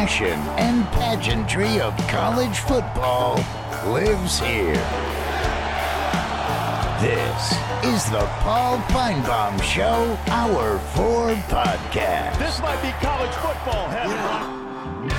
passion and pageantry of college football lives here. This is the Paul Finebaum Show, Hour 4 podcast. This might be college football heaven.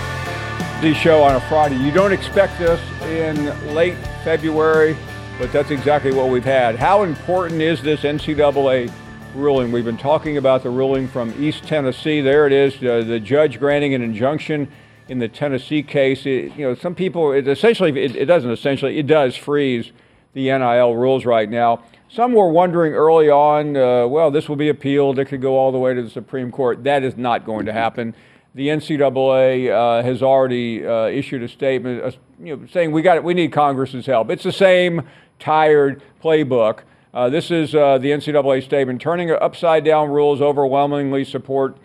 The show on a Friday. You don't expect this in late February, but that's exactly what we've had. How important is this NCAA ruling? We've been talking about the ruling from East Tennessee. There it is, uh, the judge granting an injunction in the Tennessee case. It, you know, some people, it essentially, it, it doesn't essentially, it does freeze the NIL rules right now. Some were wondering early on, uh, well, this will be appealed. It could go all the way to the Supreme Court. That is not going to happen. The NCAA uh, has already uh, issued a statement, uh, you know, saying we got it, we need Congress's help. It's the same tired playbook. Uh, this is uh, the NCAA statement: turning upside down rules overwhelmingly support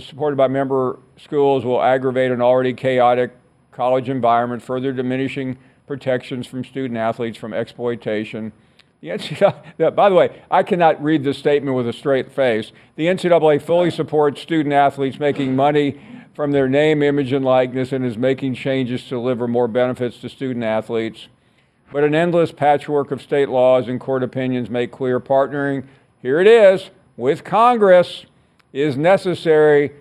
supported by member schools will aggravate an already chaotic college environment, further diminishing protections from student athletes from exploitation. The NCAA, by the way, I cannot read this statement with a straight face. The NCAA fully supports student athletes making money from their name, image, and likeness and is making changes to deliver more benefits to student athletes. But an endless patchwork of state laws and court opinions make clear partnering, here it is, with Congress is necessary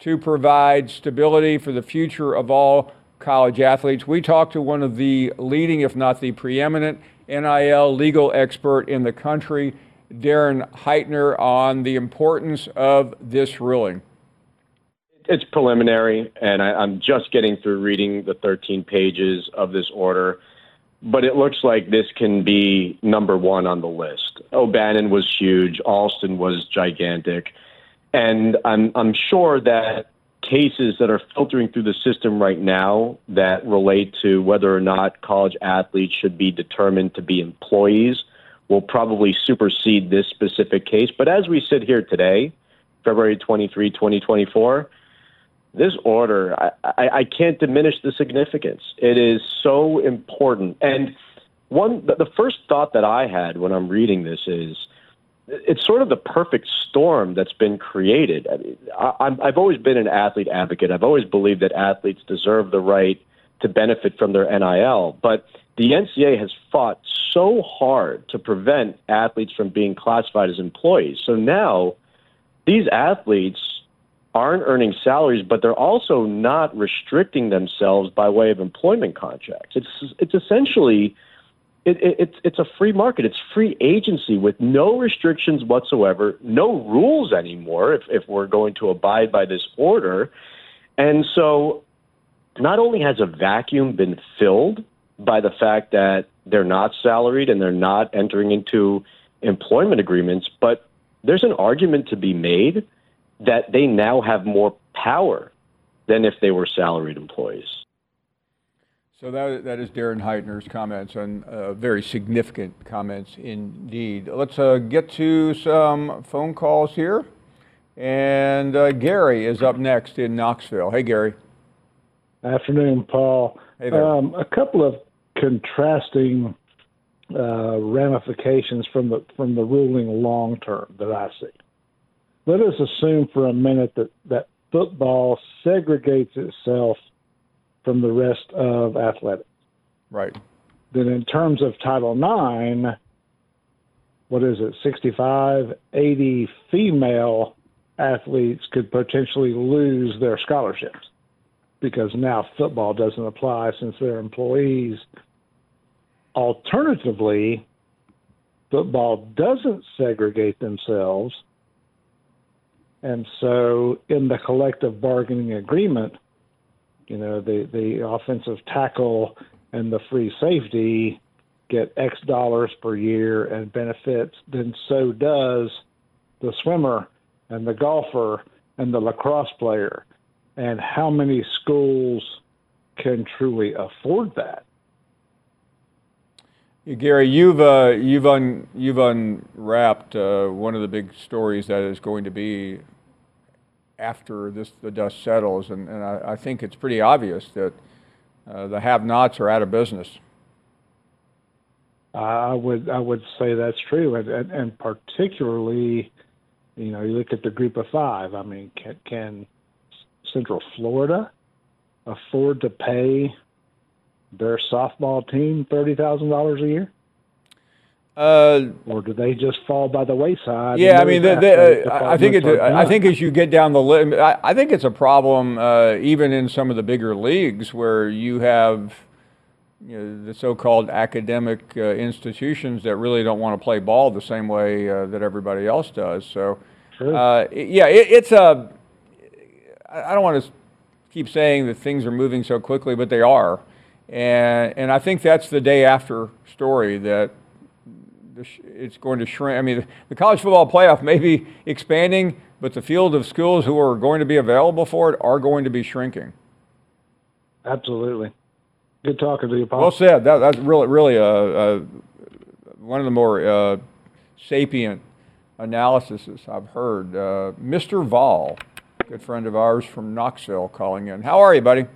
to provide stability for the future of all college athletes. We talked to one of the leading, if not the preeminent, NIL legal expert in the country, Darren Heitner, on the importance of this ruling. It's preliminary, and I, am just getting through reading the 13 pages of this order. But it looks like this can be number one on the list. O'Bannon was huge, Alston was gigantic. And I'm, I'm sure that cases that are filtering through the system right now that relate to whether or not college athletes should be determined to be employees will probably supersede this specific case. But as we sit here today, February 23, 2024, this order, I, I, I can't diminish the significance. It is so important. And one, the first thought that I had when I'm reading this is, it's sort of the perfect storm that's been created. I mean, I, have always been an athlete advocate. I've always believed that athletes deserve the right to benefit from their NIL, but the NCAA has fought so hard to prevent athletes from being classified as employees. So now these athletes aren't earning salaries, but they're also not restricting themselves by way of employment contracts. It's it's essentially it, it, it's it's a free market. It's free agency with no restrictions whatsoever, no rules anymore. If if we're going to abide by this order, and so not only has a vacuum been filled by the fact that they're not salaried and they're not entering into employment agreements, but there's an argument to be made that they now have more power than if they were salaried employees. So that, that is Darren Heitner's comments, and uh, very significant comments indeed. Let's uh, get to some phone calls here. And uh, Gary is up next in Knoxville. Hey, Gary. Afternoon, Paul. Hey there. Um, a couple of contrasting uh, ramifications from the from the ruling long term that I see. Let us assume for a minute that that football segregates itself from the rest of athletics. Right. Then, in terms of Title IX, what is it, 65, 80 female athletes could potentially lose their scholarships because now football doesn't apply since they're employees. Alternatively, football doesn't segregate themselves. And so, in the collective bargaining agreement, you know, the the offensive tackle and the free safety get X dollars per year and benefits, then so does the swimmer and the golfer and the lacrosse player. And how many schools can truly afford that? Gary, you've uh, you've un, you've unwrapped uh, one of the big stories that is going to be after this the dust settles, and, and I, I think it's pretty obvious that uh, the have-nots are out of business. I would I would say that's true, and, and, and particularly, you know, you look at the group of five. I mean, can, can Central Florida afford to pay their softball team thirty thousand dollars a year? Uh, or do they just fall by the wayside? Yeah, I mean, uh, I think it. I think as you get down the list, I, I, think it's a problem uh, even in some of the bigger leagues where you have you know, the so-called academic uh, institutions that really don't want to play ball the same way uh, that everybody else does. So, uh, yeah, it, it's a. I don't want to keep saying that things are moving so quickly, but they are, and and I think that's the day after story that it's going to shrink. I mean, the college football playoff may be expanding, but the field of schools who are going to be available for it are going to be shrinking. Absolutely. Good talking to you, Paul. Well said. That, that's really, really a, a, one of the more uh, sapient analyses I've heard. Uh, Mr. Vol, good friend of ours from Knoxville, calling in. How are you, buddy?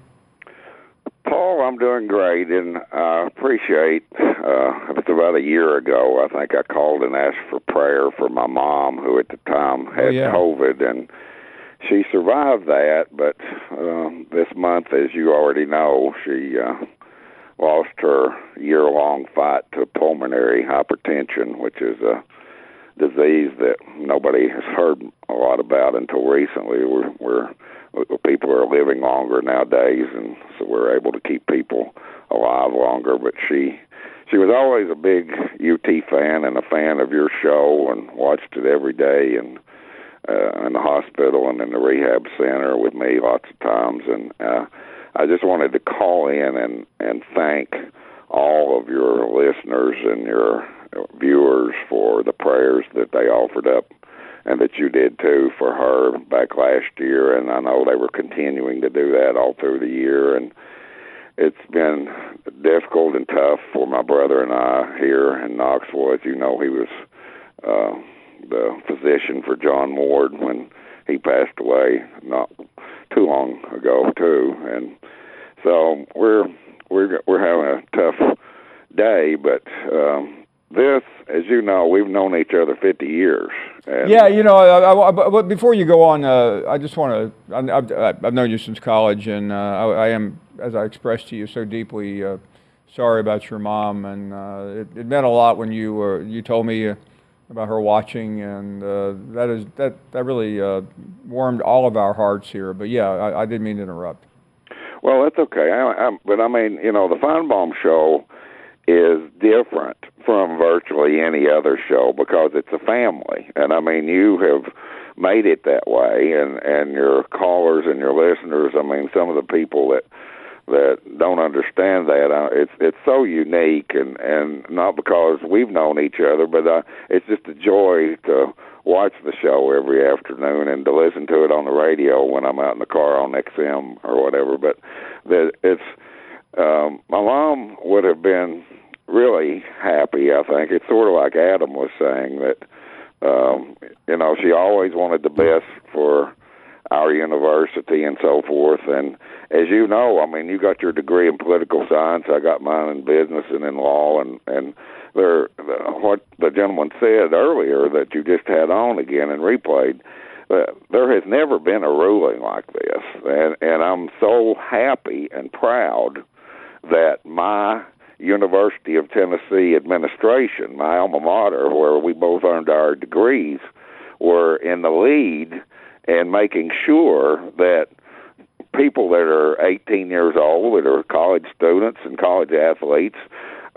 Paul, I'm doing great, and I appreciate. Uh, it was about a year ago. I think I called and asked for prayer for my mom, who at the time had oh, yeah. COVID, and she survived that. But uh, this month, as you already know, she uh, lost her year-long fight to pulmonary hypertension, which is a disease that nobody has heard a lot about until recently. We're, we're people are living longer nowadays, and so we're able to keep people alive longer. But she she was always a big UT fan and a fan of your show, and watched it every day, and uh, in the hospital and in the rehab center with me lots of times. And uh, I just wanted to call in and and thank all of your listeners and your viewers for the prayers that they offered up and that you did too for her back last year. And I know they were continuing to do that all through the year. And it's been difficult and tough for my brother and I here in Knoxville. As you know, he was uh, the physician for John Ward when he passed away not too long ago too. And so we're we're we're having a tough day, but um, this, as you know, we've known each other 50 years. yeah, you know, I, I, but before you go on, uh, I just want to, I've, I've, known you since college, and uh, I, I, am, as I expressed to you, so deeply uh, sorry about your mom, and uh, it, it, meant a lot when you were, you told me uh, about her watching, and uh, that is that that really warmed all of our hearts here. But yeah, I, I didn't mean to interrupt. Well, that's okay. I, but I mean, you know, the Finebaum show is different from virtually any other show because it's a family. And I mean, you have made it that way and and your callers and your listeners, I mean, some of the people that that don't understand that uh, it's it's so unique and and not because we've known each other but uh it's just a joy to watch the show every afternoon and to listen to it on the radio when I'm out in the car on XM or whatever but that it's um my mom would have been really happy. I think it's sort of like Adam was saying that um, you know she always wanted the best for our university and so forth. And as you know, I mean, you got your degree in political science. I got mine in business and in law. And and there, what the gentleman said earlier that you just had on again and replayed. Uh, there has never been a ruling like this, and and I'm so happy and proud that my University of Tennessee administration, my alma mater, where we both earned our degrees, were in the lead in making sure that people that are 18 years old, that are college students and college athletes,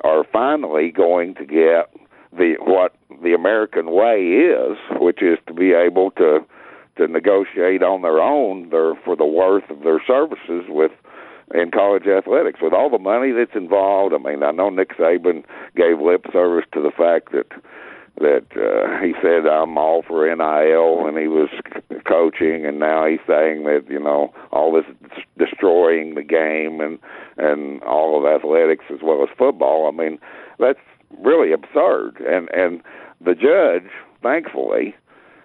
are finally going to get the what the American way is, which is to be able to to negotiate on their own their for the worth of their services with in college athletics with all the money that's involved. I mean, I know Nick Saban gave lip service to the fact that that uh, he said I'm all for NIL when he was coaching, and now he's saying that you know all this destroying the game and and all of athletics as well as football. I mean, that's really absurd. And and the judge, thankfully,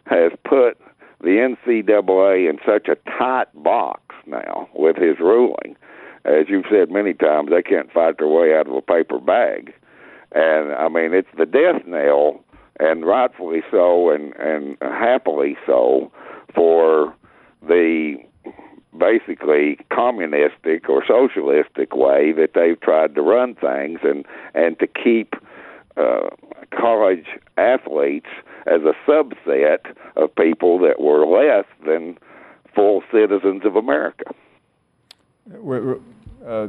has put the NCAA in such a tight box now with his ruling as you've said many times, they can't fight their way out of a paper bag. And I mean, it's the death knell, and rightfully so, and and happily so, for the basically communistic or socialistic way that they've tried to run things and and to keep uh, college athletes as a subset of people that were less than full citizens of America. Uh,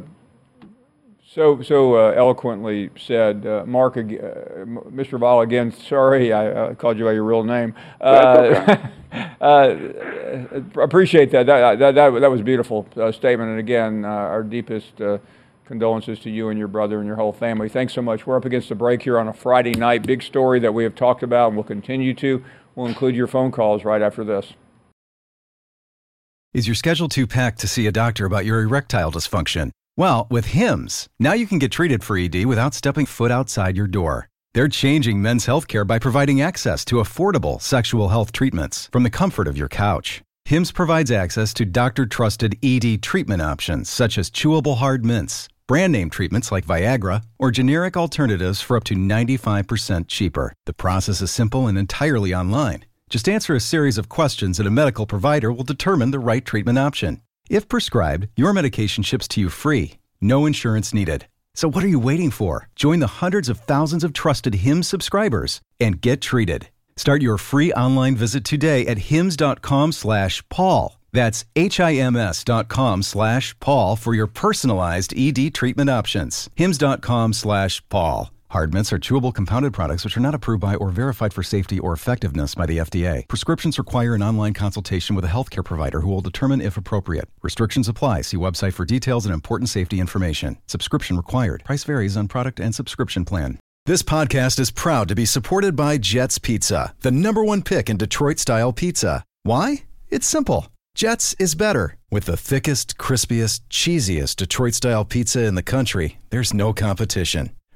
so so uh, eloquently said, uh, Mark, uh, Mr. Vol. Again, sorry I called you by your real name. Okay. Uh, appreciate that. That, that. that, that was a beautiful uh, statement. And again, our deepest condolences to you and your brother and your whole family. Thanks so much. We're up against the break here on a Friday night. Big story that we have talked about and will continue to. We'll include your phone calls right after this. Is your schedule too packed to see a doctor about your erectile dysfunction? Well, with HIMS, now you can get treated for ED without stepping foot outside your door. They're changing men's healthcare by providing access to affordable sexual health treatments from the comfort of your couch. HIMS provides access to doctor trusted ED treatment options such as chewable hard mints, brand name treatments like Viagra, or generic alternatives for up to 95% cheaper. The process is simple and entirely online. Just answer a series of questions and a medical provider will determine the right treatment option. If prescribed, your medication ships to you free, no insurance needed. So what are you waiting for? Join the hundreds of thousands of trusted HIMS subscribers and get treated. Start your free online visit today at hims.com slash Paul. That's H-I-M-S dot com slash Paul for your personalized ED treatment options. hims.com slash Paul. Hard mints are chewable compounded products which are not approved by or verified for safety or effectiveness by the FDA. Prescriptions require an online consultation with a healthcare provider who will determine if appropriate. Restrictions apply. See website for details and important safety information. Subscription required. Price varies on product and subscription plan. This podcast is proud to be supported by Jets Pizza, the number one pick in Detroit style pizza. Why? It's simple. Jets is better. With the thickest, crispiest, cheesiest Detroit style pizza in the country, there's no competition.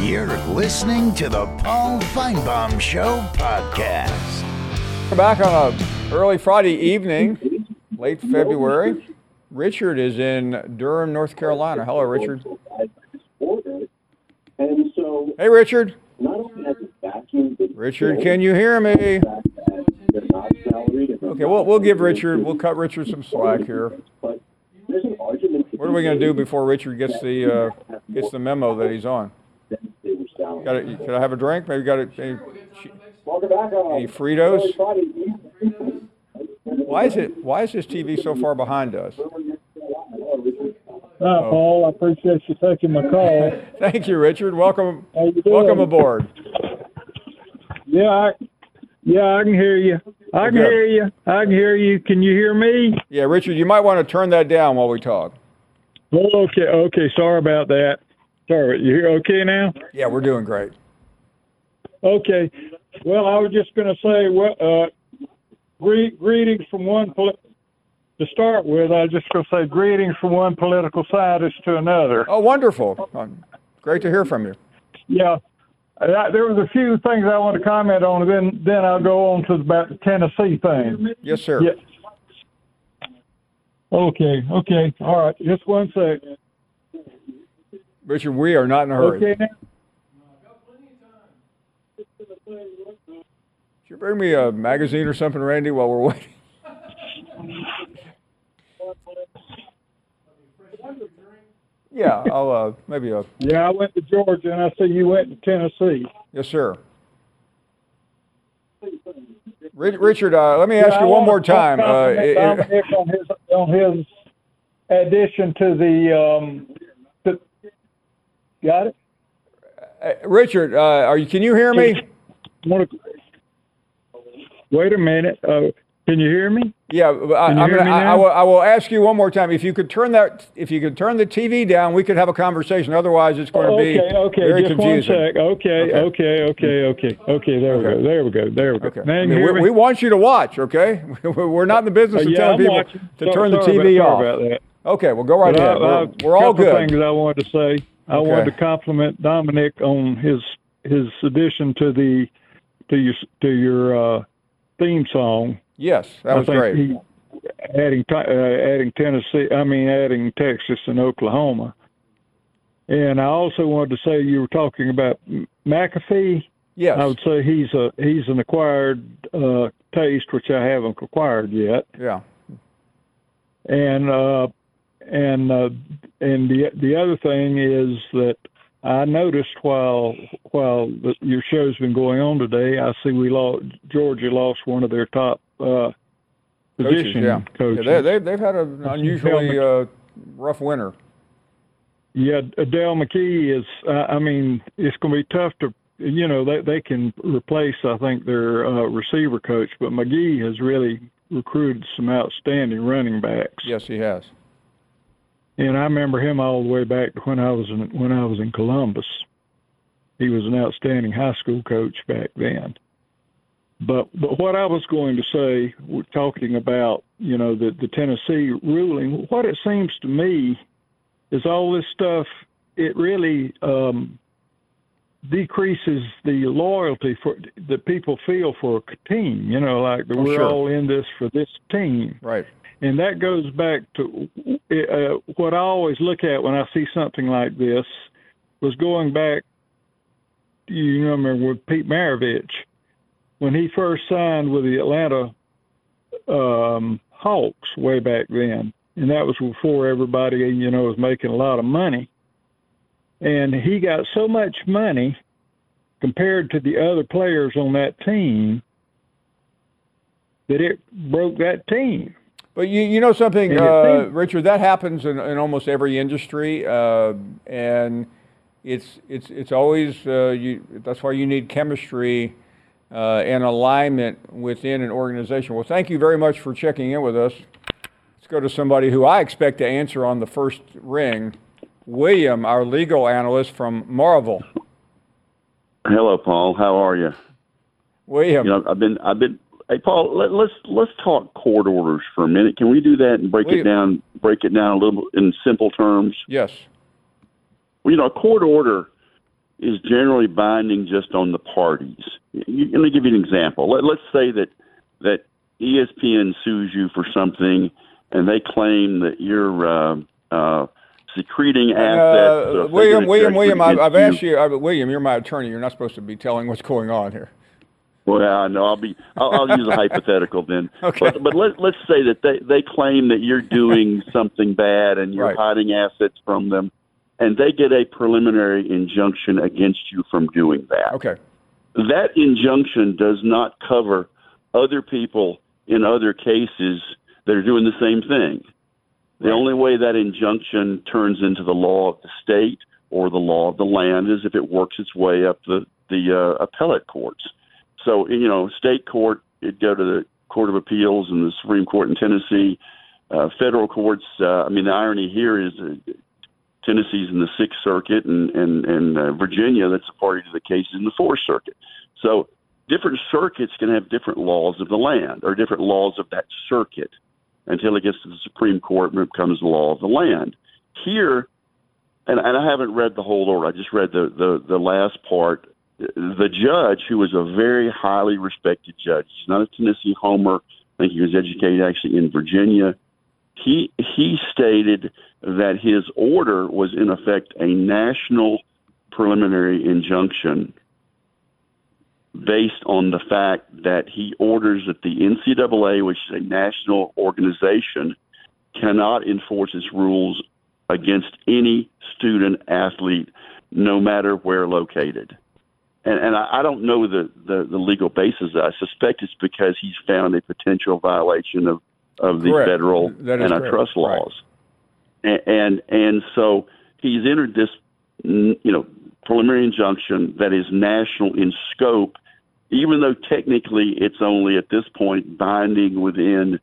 You're listening to the Paul Finebaum Show podcast. We're back on a early Friday evening, late February. Richard is in Durham, North Carolina. Hello, Richard. Hey, Richard. Richard, can you hear me? Okay, we'll, we'll give Richard, we'll cut Richard some slack here. What are we going to do before Richard gets the uh, gets the memo that he's on? Got it? Can I have a drink? Maybe got it. Any, any Fritos? Why is it? Why is this TV so far behind us? Hi, oh. Paul. I appreciate you taking my call. Thank you, Richard. Welcome. Welcome aboard. Yeah, I, yeah, I can hear you. I can hear you. I can hear you. Can you hear me? Yeah, Richard, you might want to turn that down while we talk. Oh, okay, okay. Sorry about that. Sorry, you hear okay now? Yeah, we're doing great. Okay. Well, I was just going to say, well, uh, gre- greetings from one. Poli- to start with, I was just going to say greetings from one political scientist to another. Oh, wonderful! Great to hear from you. Yeah, uh, there was a few things I want to comment on, and then then I'll go on to about the Tennessee thing. Yes, sir. Yeah. Okay. Okay. All right. Just one second. Richard, we are not in a hurry. Okay. Should you bring me a magazine or something, Randy, while we're waiting? yeah, I'll uh, maybe a. Yeah, I went to Georgia, and I see you went to Tennessee. Yes, sir. Richard, uh, let me ask yeah, you one more time. Uh, it, on, his, on his addition to the um, Got it. uh, Richard, uh, are you? Can you hear me? Wait a minute. Uh, can you hear me? Yeah, I, I'm gonna, I, I, will, I will ask you one more time. If you could turn that, if you could turn the TV down, we could have a conversation. Otherwise, it's going to be okay, okay, very just confusing. one sec. Okay, okay, okay, okay, okay. There we go. There we go. There we go. Okay. I mean, we, we want you to watch. Okay, we're not in the business Uh, of yeah, telling I'm people watching. to So- turn the TV about, off. Sorry. Okay, well, go right ahead. We're, we're all good. things I wanted to say. I Okay. wanted to compliment Dominic on his his addition to the to your to your uh, theme song. Yes, that I was think great. He, adding uh, adding Tennessee, I mean adding Texas and Oklahoma. And I also wanted to say you were talking about McAfee. yes, I would say he's a he's an acquired uh, taste, which I haven't acquired yet. yeah. And uh, and uh, and the the other thing is that I noticed while while the, your show's been going on today, I see we lost Georgia lost one of their top uh, Coaches, position yeah. coaches. yeah they, they, they've had an unusually uh, rough winter. Yeah, Adele McGee is. Uh, I mean, it's going to be tough to. You know, they they can replace. I think their uh, receiver coach, but McGee has really recruited some outstanding running backs. Yes, he has. And I remember him all the way back to when I was in when I was in Columbus. He was an outstanding high school coach back then. But but what I was going to say, we're talking about you know the the Tennessee ruling. What it seems to me is all this stuff. It really um, decreases the loyalty for that people feel for a team. You know, like Oh, we're sure. all in this for this team Right. and that goes back to uh, what I always look at when I see something like this was going back. You remember with Pete Maravich when he first signed with the Atlanta um, Hawks way back then, and that was before everybody you know was making a lot of money. And he got so much money compared to the other players on that team that it broke that team. But you, you know something, uh, Richard, that happens in, in almost every industry, uh, and it's it's it's always uh, you. That's why you need chemistry uh, and alignment within an organization. Well, thank you very much for checking in with us. Let's go to somebody who I expect to answer on the first ring. William, our legal analyst from Marvel. Hello, Paul. How are you? William, You know, I've been, I've been. Hey, Paul, let, let's let's talk court orders for a minute. Can we do that and break William. it down? Break it down a little in simple terms. yes, Well, you know, a court order is generally binding just on the parties. You, let me give you an example. Let, let's say that that ESPN sues you for something, and they claim that you're uh, uh, secreting assets. uh, William, William, William. I've, I've asked you, uh, William. You're my attorney. You're not supposed to be telling what's going on here. Well, I know. I'll be. I'll, I'll use a hypothetical then. Okay. But, but let, let's say that they they claim that you're doing something bad and you're Right. hiding assets from them, and they get a preliminary injunction against you from doing that. Okay. That injunction does not cover other people in other cases that are doing the same thing. The only way that injunction turns into the law of the state or the law of the land is if it works its way up the the uh, appellate courts. So you know, state court it'd go to the Court of Appeals and the Supreme Court in Tennessee. Uh, federal courts. Uh, I mean, the irony here is uh, Tennessee's in the Sixth Circuit, and and and uh, Virginia that's a party to the case is in the Fourth Circuit. So different circuits can have different laws of the land or different laws of that circuit until it gets to the Supreme Court and it becomes the law of the land. Here, and, and I haven't read the whole order. I just read the, the, the last part. The judge, who was a very highly respected judge, he's not a Tennessee homer. I think he was educated actually in Virginia. He he stated that his order was in effect a national preliminary injunction based on the fact that he orders that the NCAA, which is a national organization, cannot enforce its rules against any student athlete, no matter where located. And, and I, I don't know the, the, the legal basis. I suspect it's because he's found a potential violation of, of the Correct. federal antitrust correct. laws. And, and and so he's entered this, you know, preliminary injunction that is national in scope, even though technically it's only at this point binding within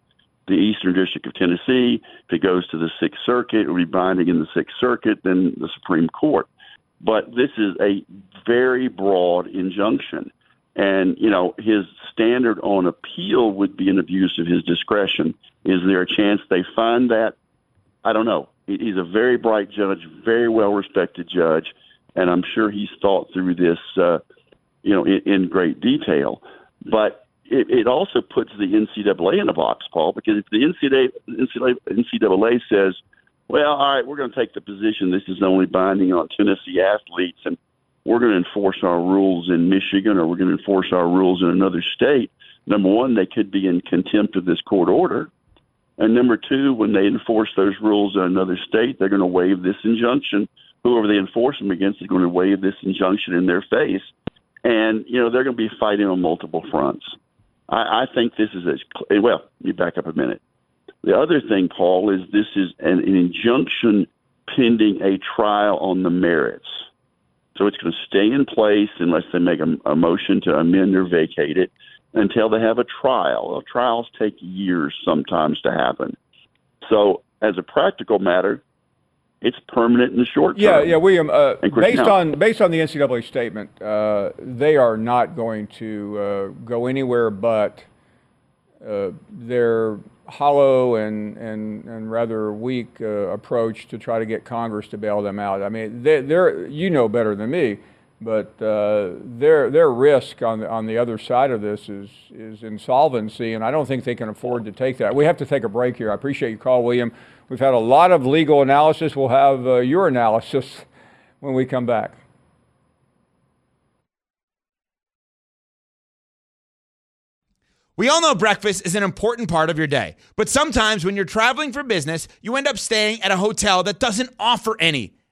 the Eastern District of Tennessee. If it goes to the Sixth Circuit, it will be binding in the Sixth Circuit, then the Supreme Court. But this is a very broad injunction. And, you know, his standard on appeal would be an abuse of his discretion. Is there a chance they find that? I don't know. He's a very bright judge, very well respected judge, and I'm sure he's thought through this, uh, you know, in, in great detail. But it, it also puts the NCAA in a box, Paul, because if the NCAA, NCAA, NCAA says, well, all right, we're going to take the position this is only binding on Tennessee athletes, and we're going to enforce our rules in Michigan or we're going to enforce our rules in another state. Number one, they could be in contempt of this court order. And number two, when they enforce those rules in another state, they're going to waive this injunction. Whoever they enforce them against is going to waive this injunction in their face. And, you know, they're going to be fighting on multiple fronts. I, I think this is a well, let me back up a minute. The other thing, Paul, is this is an, an injunction pending a trial on the merits. So it's going to stay in place unless they make a, a motion to amend or vacate it until they have a trial. Trials take years sometimes to happen. So, as a practical matter, it's permanent in the short term. Yeah, yeah, William. Uh, based now- on based on the NCAA statement, uh, they are not going to uh, go anywhere but uh, their hollow and, and, and rather weak uh, approach to try to get Congress to bail them out. I mean, they, they're you know better than me, but uh, their their risk on the, on the other side of this is is insolvency, and I don't think they can afford to take that. We have to take a break here. I appreciate your call, William. We've had a lot of legal analysis. We'll have uh, your analysis when we come back. We all know breakfast is an important part of your day, but sometimes when you're traveling for business, you end up staying at a hotel that doesn't offer any.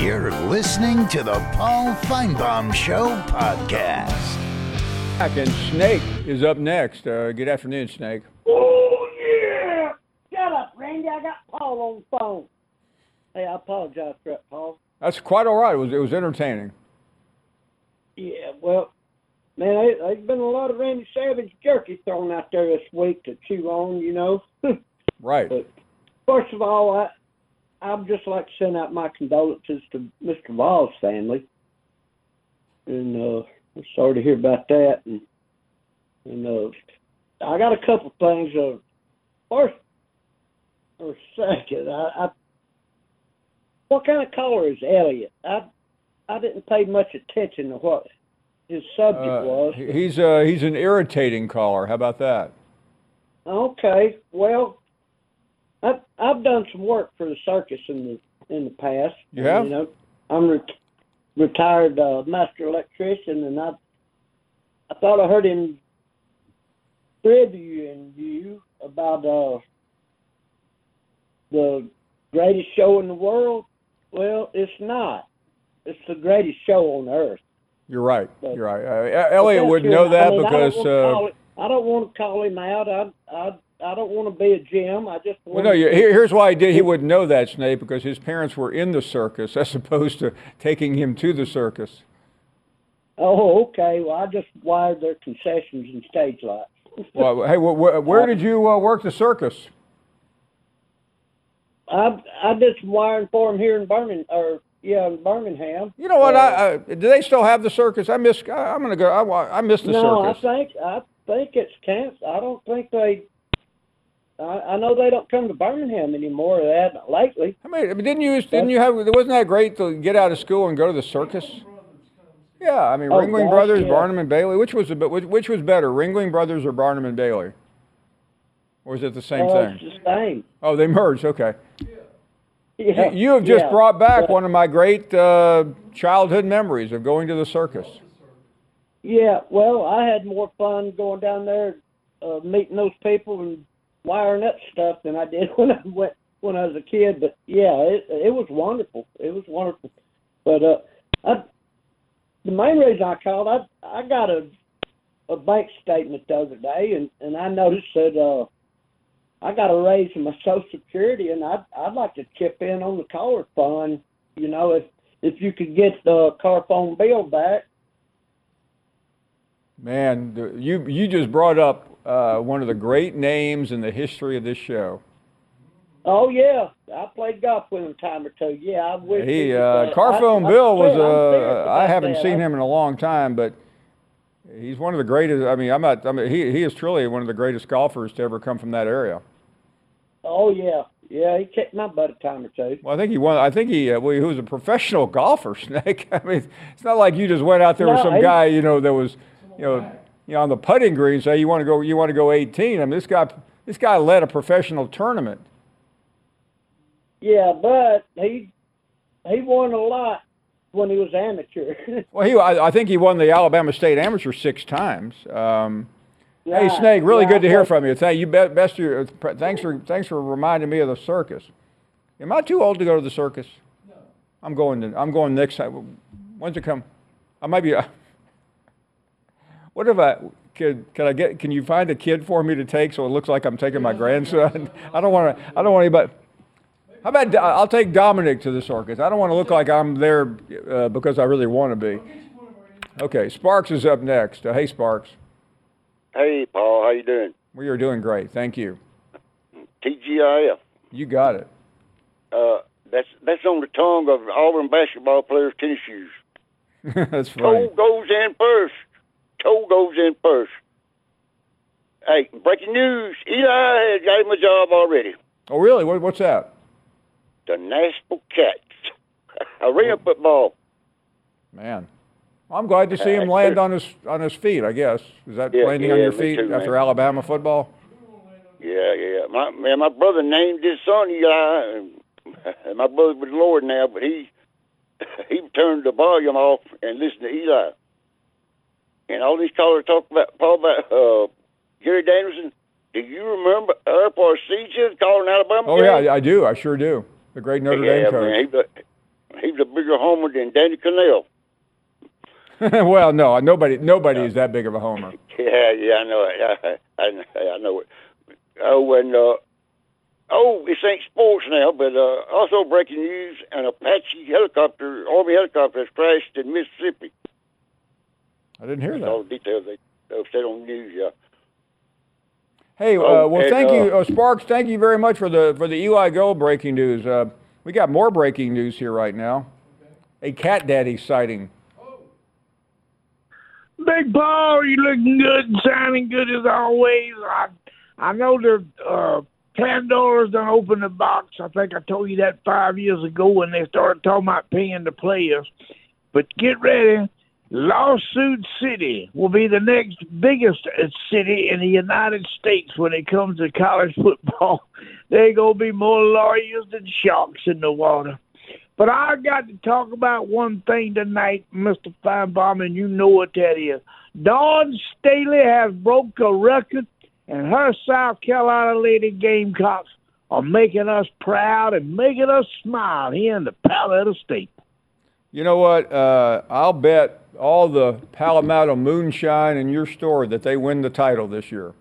You're listening to the Paul Finebaum Show podcast. Back, And Snake is up next. Uh, good afternoon, Snake. Oh yeah! Shut up, Randy. I got Paul on the phone. Hey, I apologize for that, Paul. That's quite all right. It was, it was entertaining. Yeah, well, man, there- there's been a lot of Randy Savage jerky thrown out there this week to chew on, you know. Right. But first of all, I I'd just like to send out my condolences to Mr. Vol's family, and uh, I'm sorry to hear about that. And and uh, I got a couple things. Uh, first or second, I, I what kind of caller is Elliot? I I didn't pay much attention to what his subject Uh, was. he's, uh, he's an irritating caller. How about that? Okay, well, I've I've done some work for the circus in the in the past. You have? You know, I'm re- retired uh, master electrician, and I I thought I heard him tributing you about uh the greatest show in the world. Well, it's not. it's the greatest show on earth. You're right. But- You're right. Uh, Elliot would know that I mean, because. I don't, Uh, I don't want to call him out. I I I don't want to be a gym. I just Well, no. Here, here's why he did. He wouldn't know that, Snake, because his parents were in the circus as opposed to taking him to the circus. Oh, okay. Well, I just wired their concessions and stage lights. Well, hey, wh- wh- where did you uh, work the circus? I I did some wiring for him here in Birmingham, or yeah, in Birmingham. You know what? Uh, I, I do they still have the circus? I miss. I, I'm gonna go. I, I miss the no, circus. I think I think it's canceled. I don't think they. I, I know they don't come to Birmingham anymore. They haven't lately. I mean, didn't you? Didn't you have? Wasn't that great to get out of school and go to the circus? Yeah, I mean, Oh, Ringling gosh, Brothers, yeah. Barnum and Bailey. Which was the which, which was better, Ringling Brothers or Barnum and Bailey? Or is it the same Oh, thing? It's the same. Oh, they merged. Okay. Yeah, You, you have just yeah. brought back But- one of my great uh, childhood memories of going to the circus. Yeah, well, I had more fun going down there, uh, meeting those people and wiring up stuff than I did when I went when I was a kid. But yeah, it it was wonderful. It was wonderful. But uh, I, the main reason I called, I I got a a bank statement the other day, and and I noticed that uh, I got a raise in my Social Security, and I'd I'd like to chip in on the caller fund. You know, if if you could get the car phone bill back. Man, you you just brought up uh, one of the great names in the history of this show. Oh yeah, I played golf with him a time or two. Yeah, I wish He uh, I- Carphone I- Bill was I'm serious uh, I haven't that. seen him in a long time, but he's one of the greatest. I mean, I'm not. I mean, he he is truly one of the greatest golfers to ever come from that area. Oh yeah, yeah, he kicked my butt a time or two. Well, I think he won. I think he uh, well, he was a professional golfer, Snake. I mean, it's not like you just went out there with some he- guy, you know, that was, you know, you know, on the putting green. Say you want to go, you want to go 18. I mean, this guy, this guy led a professional tournament. Yeah, but he he won a lot when he was amateur. Well, he, I, I think he won the Alabama State Amateur six times. Um, hey, Snake, really yeah, good to hear from you. Thank you. Best your, thanks for thanks for reminding me of the circus. Am I too old to go to the circus? No. I'm going to. I'm going next time. When's it come? I might be. What if I could? Can I get? Can you find a kid for me to take so it looks like I'm taking my grandson? I don't want to. I don't want anybody. How about I'll take Dominic to the circus? I don't want to look like I'm there uh, because I really want to be. Okay, Sparks is up next. Uh, hey, Sparks. Hey, Paul, how you doing? We are doing great. Thank you. TGIF. You got it. Uh, that's that's on the tongue of Auburn basketball players' tennis shoes. That's funny. Toe goes in first. Toe goes in first. Hey, breaking news: Eli has got him a job already. Oh, really? What, what's that? The Nashville Kats, arena oh. football. Man, I'm glad to see him land on his on his feet. I guess is that Yeah, landing on your feet too, after man. Alabama football? Yeah, yeah. My man, my brother named his son Eli. And, my brother's with the Lord now, but he he turned the volume off and listened to Eli. And all these callers talk about Paul about uh, Gary Danielson. Do you remember Ara Parseghian calling Alabama? Oh yeah, I do. I sure do. The great Notre yeah, Dame coach. man, he's a, he's a bigger homer than Danny Kanell. well, no, nobody nobody is that big of a homer. Yeah, yeah, I know it. I, I, I know it. Oh, and uh, oh, this ain't sports now, but uh, also breaking news: an Apache helicopter, Army helicopter, has crashed in Mississippi. I didn't hear All that. the details they they said on the news. Yeah. Hey, uh, Oh, well, and, thank you, uh, uh, Sparks. Thank you very much for the for the Eli Gold breaking news. Uh, we got more breaking news here right now. A cat daddy sighting. Big Paul, you looking good and sounding good as always. I I know the uh, Pandora's done opened the box. I think I told you that five years ago when they started talking about paying the players. But get ready. Lawsuit City will be the next biggest city in the United States when it comes to college football. There going to be more lawyers than sharks in the water. But I got to talk about one thing tonight, Mr. Finebaum, and you know what that is. Dawn Staley has broke a record, and her South Carolina Lady Gamecocks are making us proud and making us smile here in the Palmetto State. You know what? Uh, I'll bet all the Palmetto moonshine in your store that they win the title this year.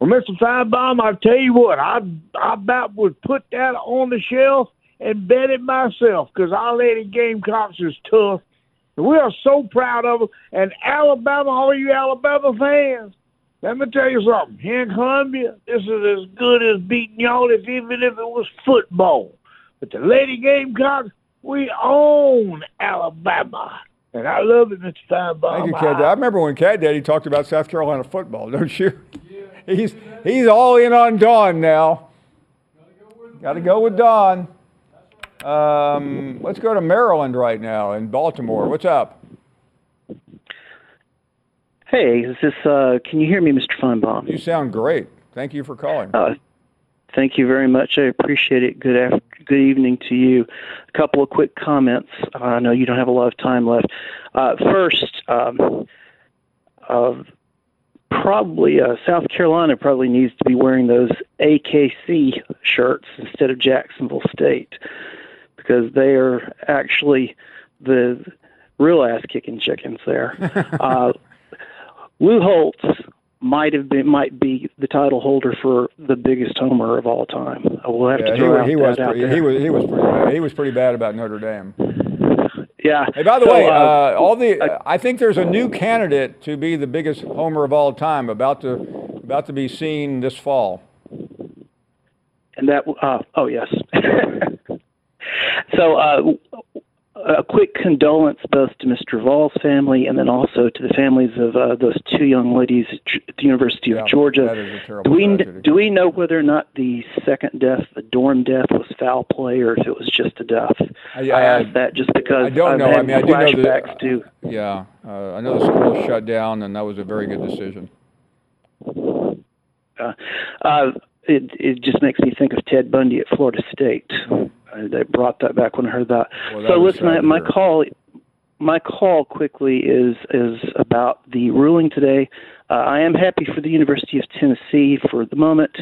Well, Mr. Finebaum, I tell you what, I I about would put that on the shelf and bet it myself because our Lady Gamecocks is tough. We are so proud of them. And Alabama, all you Alabama fans, let me tell you something. Here in Columbia, this is as good as beating y'all, if even if it was football. But the Lady Gamecocks, we own Alabama. And I love it, Mr. Finebaum. Thank you, Cat Daddy. I remember when Cat Daddy talked about South Carolina football, don't you? He's he's all in on Dawn now. Got to go with Dawn. Um, let's go to Maryland right now in Baltimore. What's up? Hey, is this? Uh, can you hear me, Mr. Finebaum? You sound great. Thank you for calling. Uh, thank you very much. I appreciate it. Good after, good evening to you. A couple of quick comments. Uh, I know you don't have a lot of time left. Uh, first, um, uh, probably uh, South Carolina probably needs to be wearing those AKC shirts instead of Jacksonville State because they are actually the real ass kicking chickens there. uh, Lou Holtz might have been might be the title holder for the biggest homer of all time. We'll have yeah, to throw he, he was that pretty, out there. he was he was pretty bad. He was pretty bad about Notre Dame. Yeah. Hey, by the So, way, uh, uh, all the I think there's a new candidate to be the biggest homer of all time about to about to be seen this fall. And that, uh, oh yes. so, uh, a quick condolence both to Mr. Voll's family and then also to the families of uh, those two young ladies at the University Yeah, of Georgia. that is terrible do we tragedy. do we know whether or not the second death, the dorm death, was foul play or if it was just a death? I- I, I- ask that just because I don't I've know. I mean, I do know flashbacks that. to Yeah, uh, I know the school shut down, and that was a very good decision. Uh, uh, it it just makes me think of Ted Bundy at Florida State. They brought that back when I heard that. Well, that so listen, sad my, to my hear. call, my call quickly is is about the ruling today. Uh, I am happy for the University of Tennessee for the moment,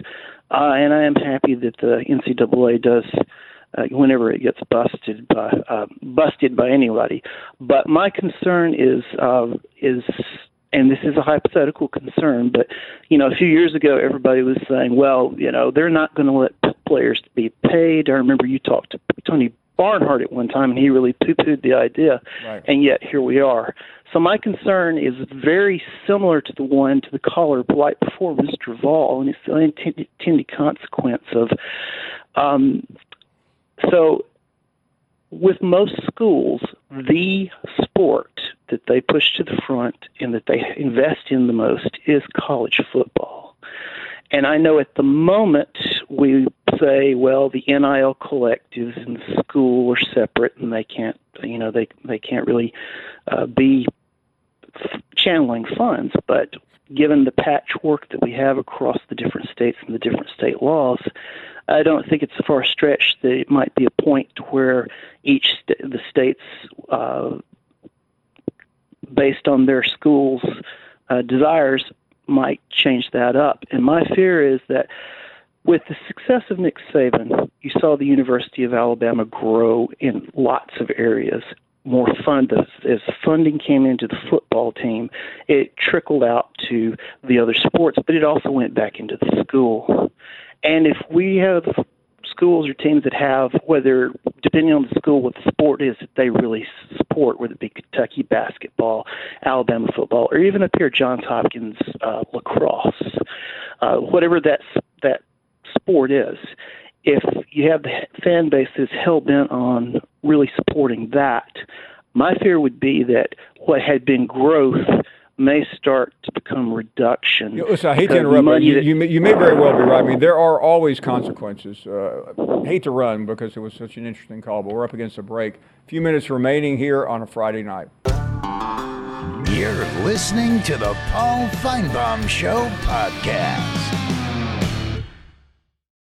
uh, and I am happy that the NCAA does. Uh, whenever it gets busted by uh, busted by anybody, but my concern is uh, is and this is a hypothetical concern, but you know, a few years ago, everybody was saying, well, you know, they're not going to let players be paid. I remember you talked to Tony Barnhart at one time, and he really poo-pooed the idea, Right. and yet here we are. So my concern is very similar to the one to the caller right before Mr. Vall, and it's the unintended intended consequence of. Um, so with most schools, the sport that they push to the front and that they invest in the most is college football. And I know at the moment we say, well, the NIL collectives in the school are separate and they can't, you know, they they can't really uh, be channeling funds. But given the patchwork that we have across the different states and the different state laws, I don't think it's a far stretch that it might be a point where each st- the states, uh, based on their schools' uh, desires, might change that up. And my fear is that with the success of Nick Saban, you saw the University of Alabama grow in lots of areas. More fund as, as funding came into the football team, it trickled out to the other sports, but it also went back into the school. And if we have schools or teams that have, whether depending on the school, what the sport is that they really support, whether it be Kentucky basketball, Alabama football, or even up here Johns Hopkins uh, lacrosse, uh, whatever that that sport is. If you have the fan base that's hell bent on really supporting that, my fear would be that what had been growth may start to become reduction. Yeah, listen, I hate to because interrupt, but you, that- you, may, you may very well be right. I mean, there are always consequences. Uh, hate to run because it was such an interesting call, but we're up against a break. A few minutes remaining here on a Friday night. You're listening to the Paul Finebaum Show podcast.